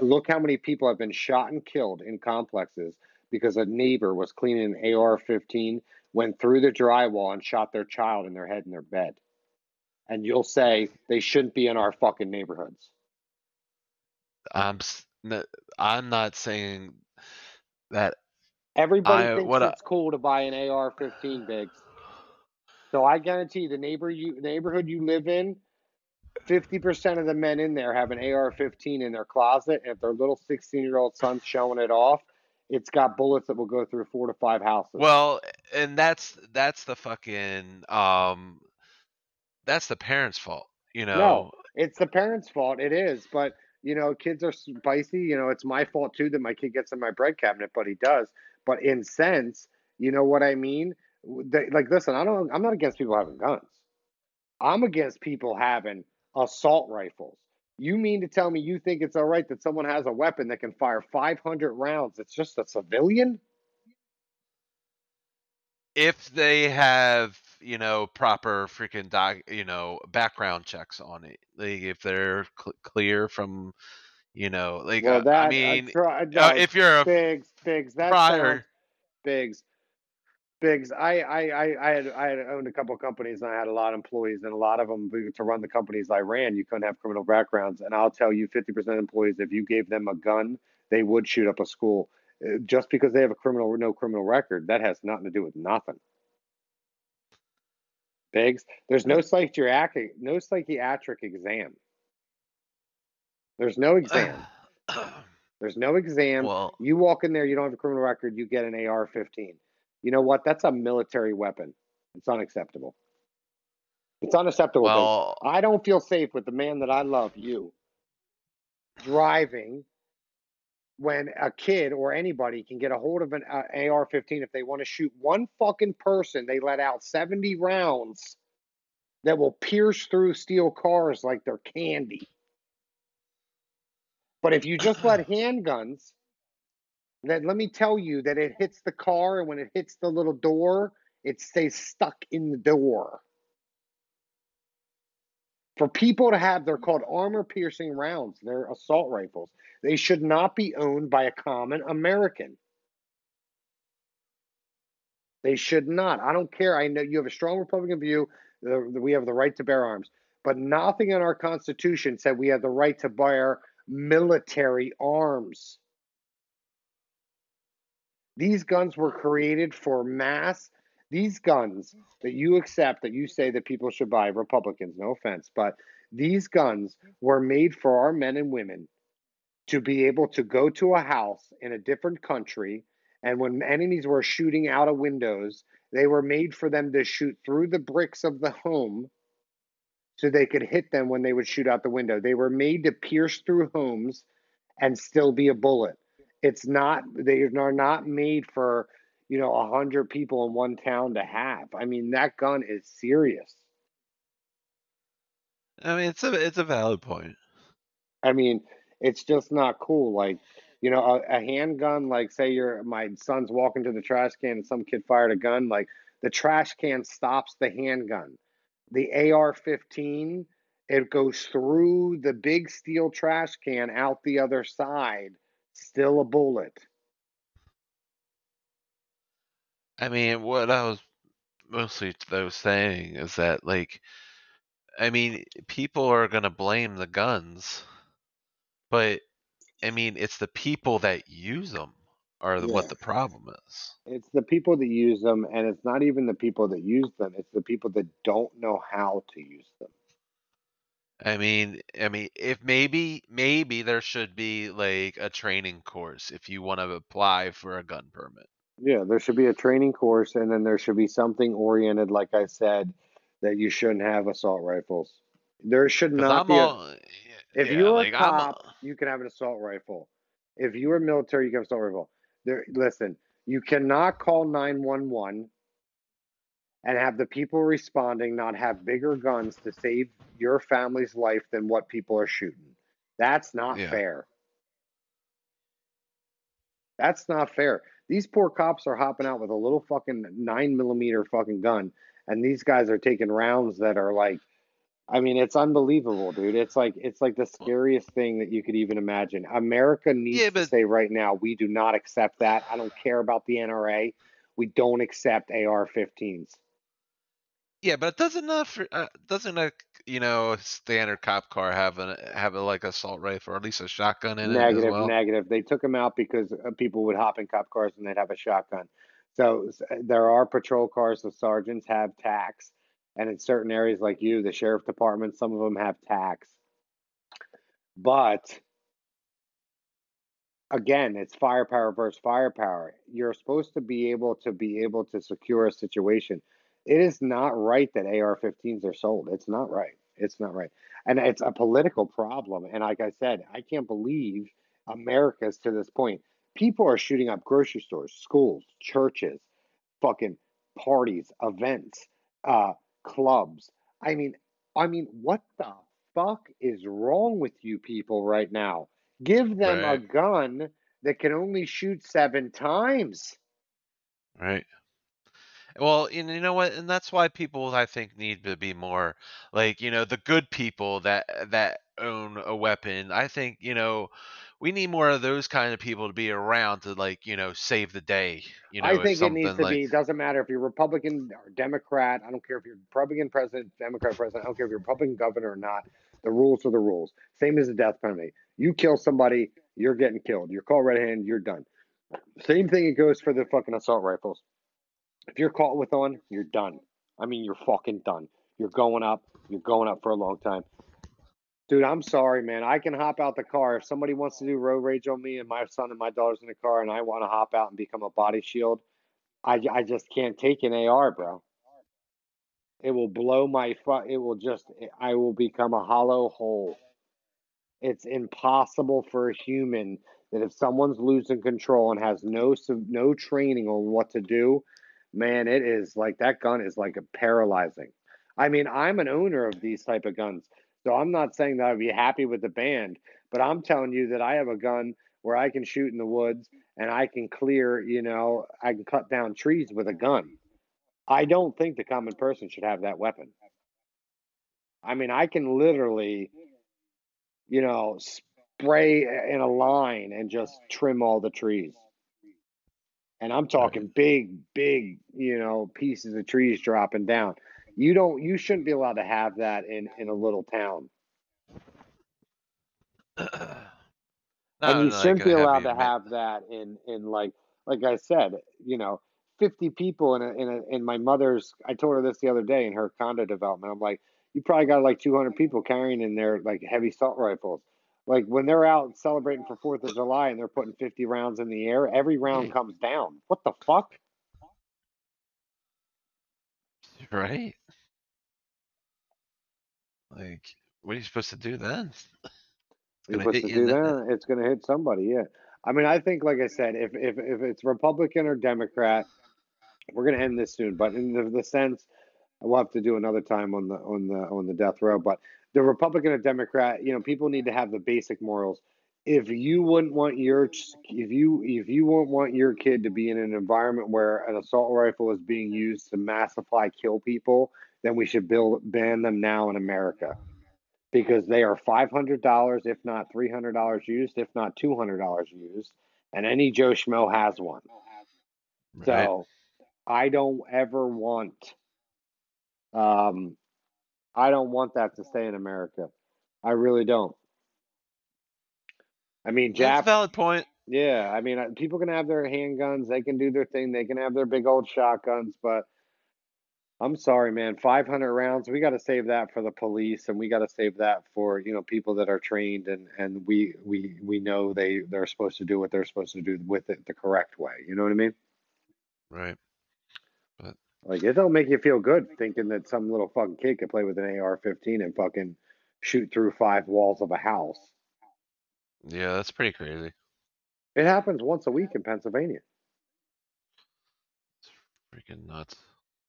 Look how many people have been shot and killed in complexes because a neighbor was cleaning an AR 15, went through the drywall, and shot their child in their head in their bed. And you'll say they shouldn't be in our fucking neighborhoods. I'm, I'm not saying that everybody I, thinks it's I, cool to buy an AR-15, Biggs. So I guarantee the neighbor you neighborhood you live in, fifty percent of the men in there have an AR-15 in their closet, and if their little sixteen-year-old son's showing it off, it's got bullets that will go through four to five houses. Well, and that's that's the fucking um that's the parents' fault, you know. No, it's the parents' fault. It is, but you know, kids are spicy. You know, it's my fault too that my kid gets in my bread cabinet, but he does. But in sense, you know what I mean? They, like, listen, I don't. I'm not against people having guns. I'm against people having assault rifles. You mean to tell me you think it's all right that someone has a weapon that can fire 500 rounds? It's just a civilian. If they have, you know, proper freaking doc, you know, background checks on it, like if they're cl- clear from, you know, like Well, uh, I mean, try, uh, no, if you're a bigs Biggs, that prior, bigs Biggs. Biggs, I, I, I, I had I had owned a couple of companies and I had a lot of employees and a lot of them to run the companies I ran, you couldn't have criminal backgrounds. And I'll tell you, 50% of employees, if you gave them a gun, they would shoot up a school. Uh, Just because they have a criminal or no criminal record, that has nothing to do with nothing. Biggs, there's no psychiatric no psychiatric exam. There's no exam. [SIGHS] There's no exam. well, You walk in there, you don't have a criminal record, you get an AR 15. You know what? That's a military weapon. It's unacceptable. It's unacceptable. Well, I don't feel safe with the man that I love, you, driving when a kid or anybody can get a hold of an uh, AR 15. If they want to shoot one fucking person, they let out 70 rounds that will pierce through steel cars like they're candy. But if you just let [CLEARS THROAT] handguns, then let me tell you that it hits the car, and when it hits the little door, it stays stuck in the door. For people to have, they're called armor piercing rounds. They're assault rifles. They should not be owned by a common American. They should not. I don't care. I know you have a strong Republican view. We have the right to bear arms, but nothing in our Constitution said we have the right to bear military arms. These guns were created for mass. These guns that you accept, that you say that people should buy, Republicans, no offense, but these guns were made for our men and women to be able to go to a house in a different country. And when enemies were shooting out of windows, they were made for them to shoot through the bricks of the home so they could hit them when they would shoot out the window. They were made to pierce through homes and still be a bullet. It's not, they are not made for, you know, a hundred people in one town to have. I mean, that gun is serious. I mean, it's a it's a valid point. I mean, it's just not cool. Like, you know, a, a handgun, like say you're my son's walking to the trash can and some kid fired a gun, like the trash can stops the handgun. The AR 15, it goes through the big steel trash can out the other side, still a bullet. I mean, what I was mostly was saying is that like, I mean, people are gonna blame the guns, but I mean, it's the people that use them are the, Yeah. what the problem is. It's the people that use them, and it's not even the people that use them, it's the people that don't know how to use them. I mean, I mean, if maybe maybe there should be like a training course if you want to apply for a gun permit. Yeah, there should be a training course, and then there should be something oriented, like I said, that you shouldn't have assault rifles. There should not I'm be. A, all, if yeah, you're like a cop, you can have an assault rifle. If you are military, you can have an assault rifle. There, listen, you cannot call nine one one and have the people responding not have bigger guns to save your family's life than what people are shooting. That's not Yeah. fair. That's not fair. These poor cops are hopping out with a little fucking nine millimeter fucking gun, and these guys are taking rounds that are like, I mean, it's unbelievable, dude. It's like it's like the scariest thing that you could even imagine. America needs Yeah, to say right now, we do not accept that. I don't care about the NRA. We don't accept AR-15s. yeah, but it doesn't uh, doesn't a you know a standard cop car have a have a like assault rifle or at least a shotgun in it Negative, well? negative. They took them out because uh, people would hop in cop cars and they'd have a shotgun. So there are patrol cars. The sergeants have tax. and in certain areas like you, the sheriff department, some of them have tax. But again, it's firepower versus firepower. You're supposed to be able to be able to secure a situation. It is not right that AR-15s are sold. It's not right. It's not right, and it's a political problem. And like I said, I can't believe America's to this point. People are shooting up grocery stores, schools, churches, fucking parties, events, uh, clubs. I mean, I mean, what the fuck is wrong with you people right now? Give them a gun that can only shoot seven times. Right. Well, and you know what? And that's why people I think need to be more like, you know, the good people that uh, that own a weapon. I think, you know, we need more of those kind of people to be around to like, you know, save the day. You I know, if think it needs to like be. It doesn't matter if you're Republican or Democrat. I don't care if you're Republican president, Democrat president. I don't care if you're Republican governor or not. The rules are the rules. Same as the death penalty. You kill somebody, you're getting killed. You're caught red-handed, you're done. Same thing. It goes for the fucking assault rifles. If you're caught with one, you're done. I mean, you're fucking done. You're going up. You're going up for a long time. Dude, I'm sorry, man. I can hop out the car. If somebody wants to do road rage on me and my son and my daughter's in the car and I want to hop out and become a body shield, I, I just can't take an AR, bro. It will blow my fu- It will just, I will become a hollow hole. It's impossible for a human that if someone's losing control and has no no training on what to do, man, it is like that gun is like a paralyzing. I mean, I'm an owner of these type of guns, so I'm not saying that I'd be happy with the band, but I'm telling you that I have a gun where I can shoot in the woods and I can clear, you know, I can cut down trees with a gun. I don't think the common person should have that weapon. I mean, I can literally, you know, spray in a line and just trim all the trees. And I'm talking big, big, you know, pieces of trees dropping down. You don't, you shouldn't be allowed to have that in in a little town, no, [CLEARS THROAT] and you shouldn't be allowed to have that in in like like I said, you know, 50 people in a, in a, in my mother's. I told her this the other day in her condo development. I'm like, you probably got like 200 people carrying in their like heavy assault rifles. Like when they're out celebrating for Fourth of July and they're putting 50 rounds in the air, every round hmm. comes down. What the fuck? [LAUGHS] right? Like, what are you supposed to do then? [LAUGHS] You're gonna supposed hit to you do that. It's going to hit somebody. Yeah. I mean, I think, like I said, if if if it's Republican or Democrat, we're going to end this soon. But in the, the sense, we'll have to do another time on the on the on the death row. But the Republican or Democrat, you know, people need to have the basic morals. If you wouldn't want your if you if you won't want your kid to be in an environment where an assault rifle is being used to massify kill people, then we should build ban them now in America because they are five hundred dollars, if not three hundred dollars used, if not two hundred dollars used, and any Joe schmo has one. right? So I don't ever want um I don't want that to stay in America. I really don't. I mean, That's a valid point. yeah. I mean, people can have their handguns. They can do their thing. They can have their big old shotguns. But I'm sorry, man. 500 rounds. We got to save that for the police, and we got to save that for you know people that are trained and and we we we know they they're supposed to do what they're supposed to do with it the correct way. You know what I mean? Right. Like it don't make you feel good thinking that some little fucking kid could play with an AR-15 and fucking shoot through five walls of a house. Yeah, that's pretty crazy. It happens once a week in Pennsylvania. It's freaking nuts.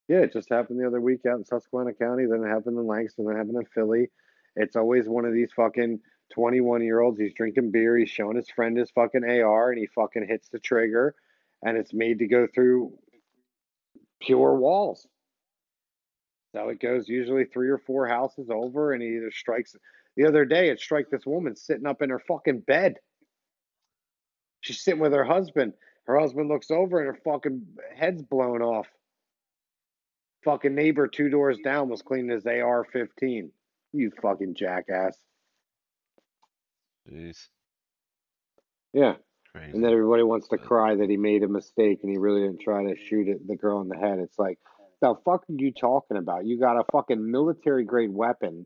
Yeah, it just happened the other week out in Susquehanna County. Then it happened in Langston. Then it happened in Philly. It's always one of these fucking 21 year olds. He's drinking beer. He's showing his friend his fucking AR and he fucking hits the trigger and it's made to go through pure walls. So it goes usually three or four houses over and he either strikes. The other day, it struck this woman sitting up in her fucking bed. She's sitting with her husband. Her husband looks over and her fucking head's blown off. Fucking neighbor two doors down was cleaning his AR 15. You fucking jackass. Jeez. Yeah. Crazy. And then everybody wants to cry that he made a mistake and he really didn't try to shoot it, the girl in the head. It's like the fuck are you talking about? You got a fucking military grade weapon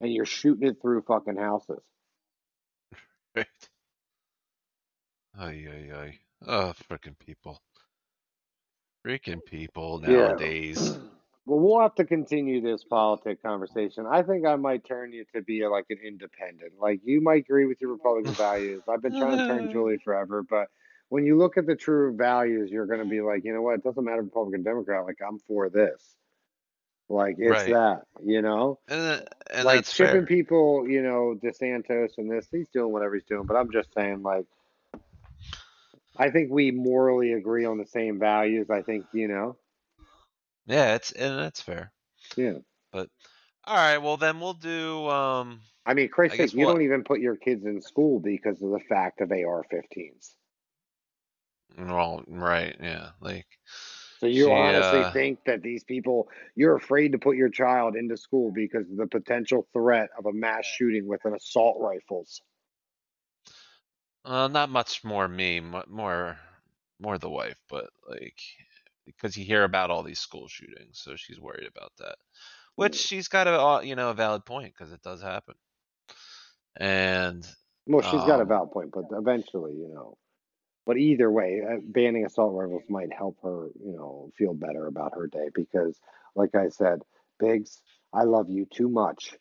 and you're shooting it through fucking houses. [LAUGHS] Right. Ay, ay, ay. Oh, freaking people. Freaking people Yeah. Well, we'll have to continue this politic conversation. I think I might turn you to be like an independent. Like you might agree with your Republican values. I've been trying to turn Julie [LAUGHS] forever, but when you look at the true values, you're going to be like, you know what? It doesn't matter Republican Democrat. Like I'm for this. Like it's Right. that, you know. And, and like shipping fair. people, you know, DeSantis and this, he's doing whatever he's doing. But I'm just saying, like, I think we morally agree on the same values. I think, you know, Yeah, it's and that's fair. yeah. But all right, well then we'll do um I mean, I guess sake, you what- don't even put your kids in school because of the fact of AR-15s. well right, yeah. Like So you She, honestly uh, think that these people, you're afraid to put your child into school because of the potential threat of a mass shooting with an assault rifles? uh, not much more me, more more the wife, but like because you hear about all these school shootings, so she's worried about that. Which she's got a uh, you know a valid point because it does happen. And Well, she's got a Um, valid point, but eventually, you know. But either way, uh, banning assault rifles might help her, you know, feel better about her day because, like I said, Biggs, I love you too much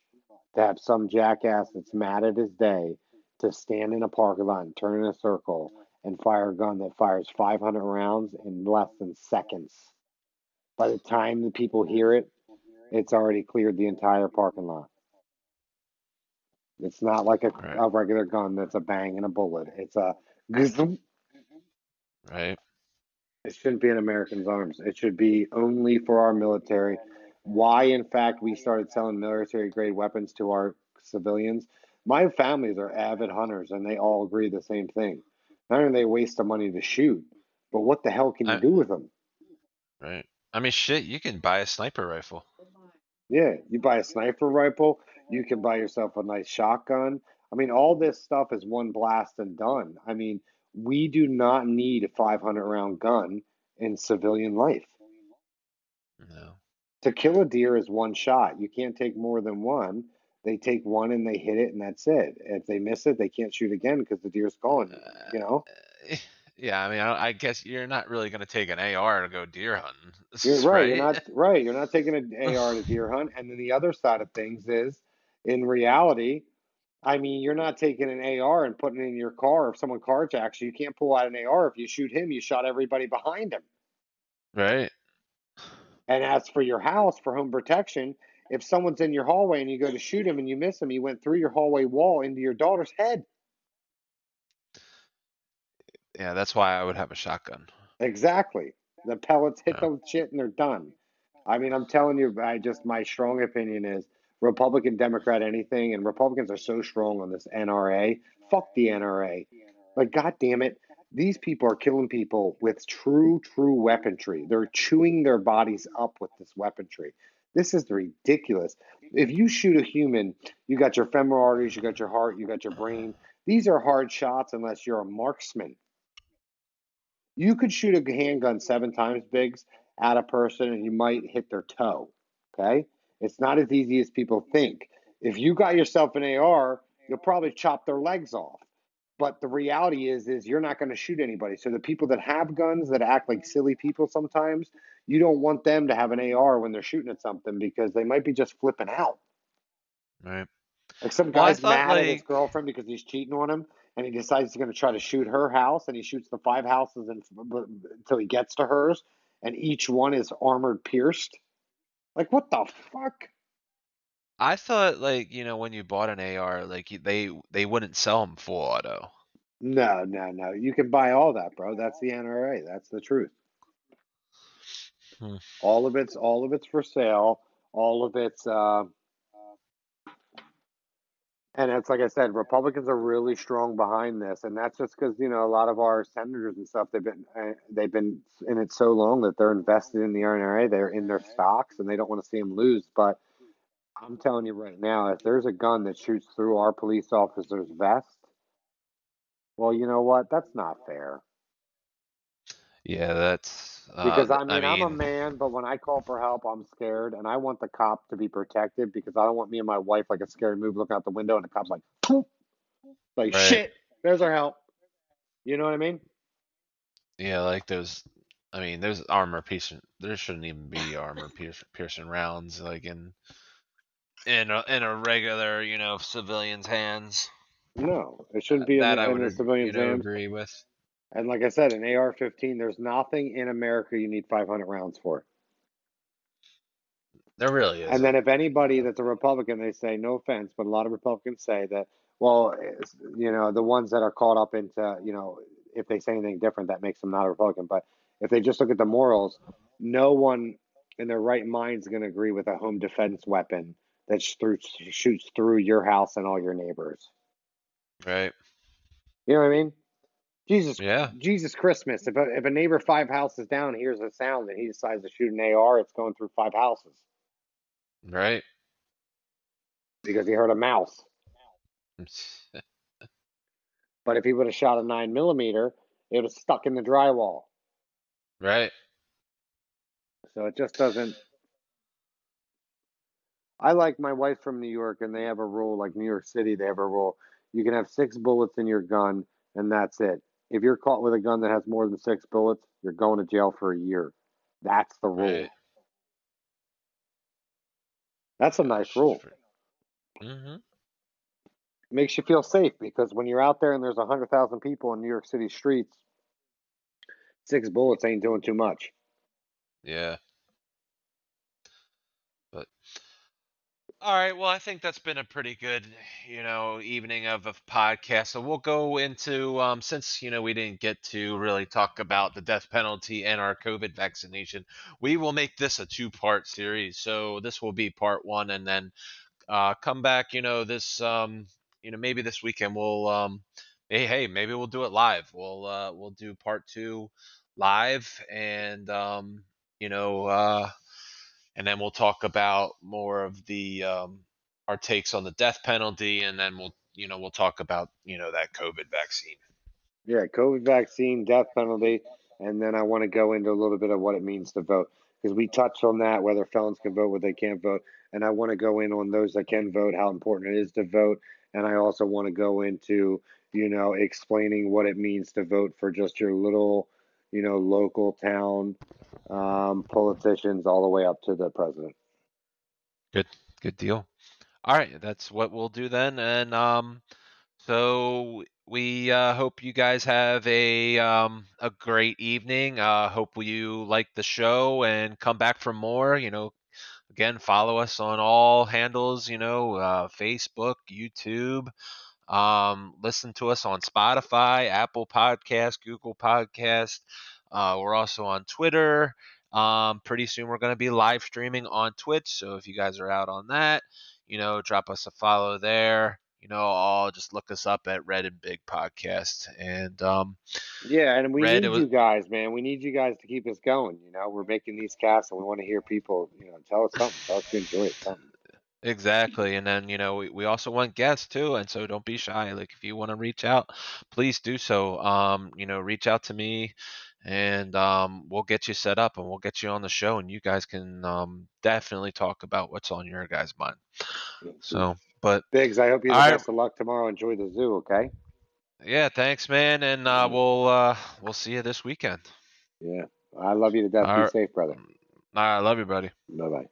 to have some jackass that's mad at his day to stand in a parking lot and turn in a circle and fire a gun that fires 500 rounds in less than seconds. By the time the people hear it, it's already cleared the entire parking lot. It's not like a, Right. a regular gun that's a bang and a bullet. It's a right, It shouldn't be in Americans' arms. It should be only for our military. Why, in fact, we started selling military grade weapons to our civilians. My families are avid hunters and they all agree the same thing. Not only they waste the money to shoot, but what the hell can you I- do with them? right. I mean shit, you can buy a sniper rifle. Yeah, you buy a sniper rifle, you can buy yourself a nice shotgun. I mean, all this stuff is one blast and done. I mean, we do not need a 500 round gun in civilian life. No. To kill a deer is one shot. You can't take more than one. They take one and they hit it, and that's it. If they miss it, they can't shoot again because the deer's gone. You know, Uh, [LAUGHS] Yeah, I mean, I, I guess you're not really gonna take an AR to go deer hunting, [LAUGHS] [LAUGHS] you're right. You're not right. You're not taking an AR to deer hunt. And then the other side of things is, in reality, I mean, you're not taking an AR and putting it in your car. If someone carjacks you, you can't pull out an AR. If you shoot him, you shot everybody behind him. right. And as for your house for home protection, if someone's in your hallway and you go to shoot him and you miss him, he went through your hallway wall into your daughter's head. Yeah, that's why I would have a shotgun. Exactly. The pellets hit Yeah. the shit and they're done. I mean, I'm telling you, I just my strong opinion is Republican, Democrat, anything, and Republicans are so strong on this NRA. Fuck the NRA. Like, god damn it, these people are killing people with true, true weaponry. They're chewing their bodies up with this weaponry. This is ridiculous. If you shoot a human, you got your femoral arteries, you got your heart, you got your brain. These are hard shots unless you're a marksman. You could shoot a handgun seven times, Biggs, at a person and you might hit their toe. Okay? It's not as easy as people think. If you got yourself an AR, you'll probably chop their legs off. But the reality is, is you're not going to shoot anybody. So the people that have guns that act like silly people sometimes, you don't want them to have an AR when they're shooting at something because they might be just flipping out. Right. Like some Well, guy's thought, mad at his girlfriend because he's cheating on him, and he decides he's going to try to shoot her house, and he shoots the five houses in, until he gets to hers, and each one is armored pierced. Like what the fuck? I thought like you know when you bought an AR, like they they wouldn't sell them full auto. No, no, no. You can buy all that, bro. That's the NRA. That's the truth. Hmm. All of it's all of it's for sale. All of it's uh, and it's like I said, Republicans are really strong behind this, and that's just because you know a lot of our senators and stuff they've been uh, they've been in it so long that they're invested in the NRA. They're in their stocks, and they don't want to see them lose. But I'm telling you right now, if there's a gun that shoots through our police officer's vest, well, you know what? That's not fair. Yeah, that's Because Uh, I mean, I am a [LAUGHS] man, but when I call for help, I'm scared, and I want the cop to be protected because I don't want me and my wife like a scary movie looking out the window, and the cop's like, Poop. like Right. shit. There's our help. You know what I mean? Yeah, like those. I mean, there's armor piercing. There shouldn't even be armor piercing rounds like in in a, in a regular, you know, civilian's hands. No, it shouldn't be in that the, I in would the civilian's you know, hands. agree with. And like I said, an AR-15, there's nothing in America you need 500 rounds for. There really is. And then if anybody that's a Republican, they say, no offense, but a lot of Republicans say that, well, you know, the ones that are caught up into, you know, if they say anything different, that makes them not a Republican. But if they just look at the morals, no one in their right mind is going to agree with a home defense weapon that through, shoots through your house and all your neighbors. right? You know what I mean? Jesus, Yeah. Jesus Christmas. If a, if a neighbor five houses down hears a sound and he decides to shoot an AR, it's going through five houses Right. because he heard a mouse. [LAUGHS] But if he would have shot a nine millimeter, it would have stuck in the drywall. right. So it just doesn't. I like my wife from New York, and they have a rule like New York City. They have a rule: you can have six bullets in your gun, and that's it. If you're caught with a gun that has more than six bullets, you're going to jail for a year. That's the rule. Right. That's a nice rule. Mm-hmm. makes you feel safe because when you're out there and there's a hundred thousand people in New York City streets, six bullets ain't doing too much. Yeah. All right, well, I think that's been a pretty good, you know, evening of a podcast. So we'll go into um since, you know, we didn't get to really talk about the death penalty and our COVID vaccination, we will make this a two-part series. So this will be part 1 and then uh come back, you know, this um you know, maybe this weekend we'll um hey, hey, maybe we'll do it live. We'll uh we'll do part 2 live and um you know, uh, and then we'll talk about more of the um, our takes on the death penalty, and then we'll you know we'll talk about you know that COVID vaccine. Yeah, COVID vaccine, death penalty, and then I want to go into a little bit of what it means to vote because we touched on that whether felons can vote, whether they can't vote, and I want to go in on those that can vote, how important it is to vote, and I also want to go into you know explaining what it means to vote for just your little you know local town um, politicians all the way up to the president. Good, good deal. All right, that's what we'll do then, and um, so we uh, hope you guys have a um, a great evening. Uh, hope you like the show and come back for more. You know, again, follow us on all handles. You know, uh, Facebook, YouTube. Um, listen to us on Spotify, Apple Podcast, Google Podcast. Uh, we're also on Twitter. Um, pretty soon we're going to be live streaming on Twitch. So if you guys are out on that, you know, drop us a follow there. You know, all just look us up at Red and Big Podcast. And um, Yeah, and we Red, need was- you guys, man. We need you guys to keep us going. You know, we're making these casts, and we want to hear people. You know, tell us something. Tell us you enjoy it. Something. Exactly. And then, you know, we, we also want guests too. And so don't be shy. Like if you want to reach out, please do so. Um, you know, reach out to me and um we'll get you set up and we'll get you on the show and you guys can um definitely talk about what's on your guys' mind. So but Biggs, I hope you have the best of luck tomorrow. Enjoy the zoo, okay? yeah, thanks man and uh we'll uh we'll see you this weekend. Yeah. I love you to death. All Be right. safe, brother. All right, I love you, buddy. Bye bye.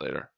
Later.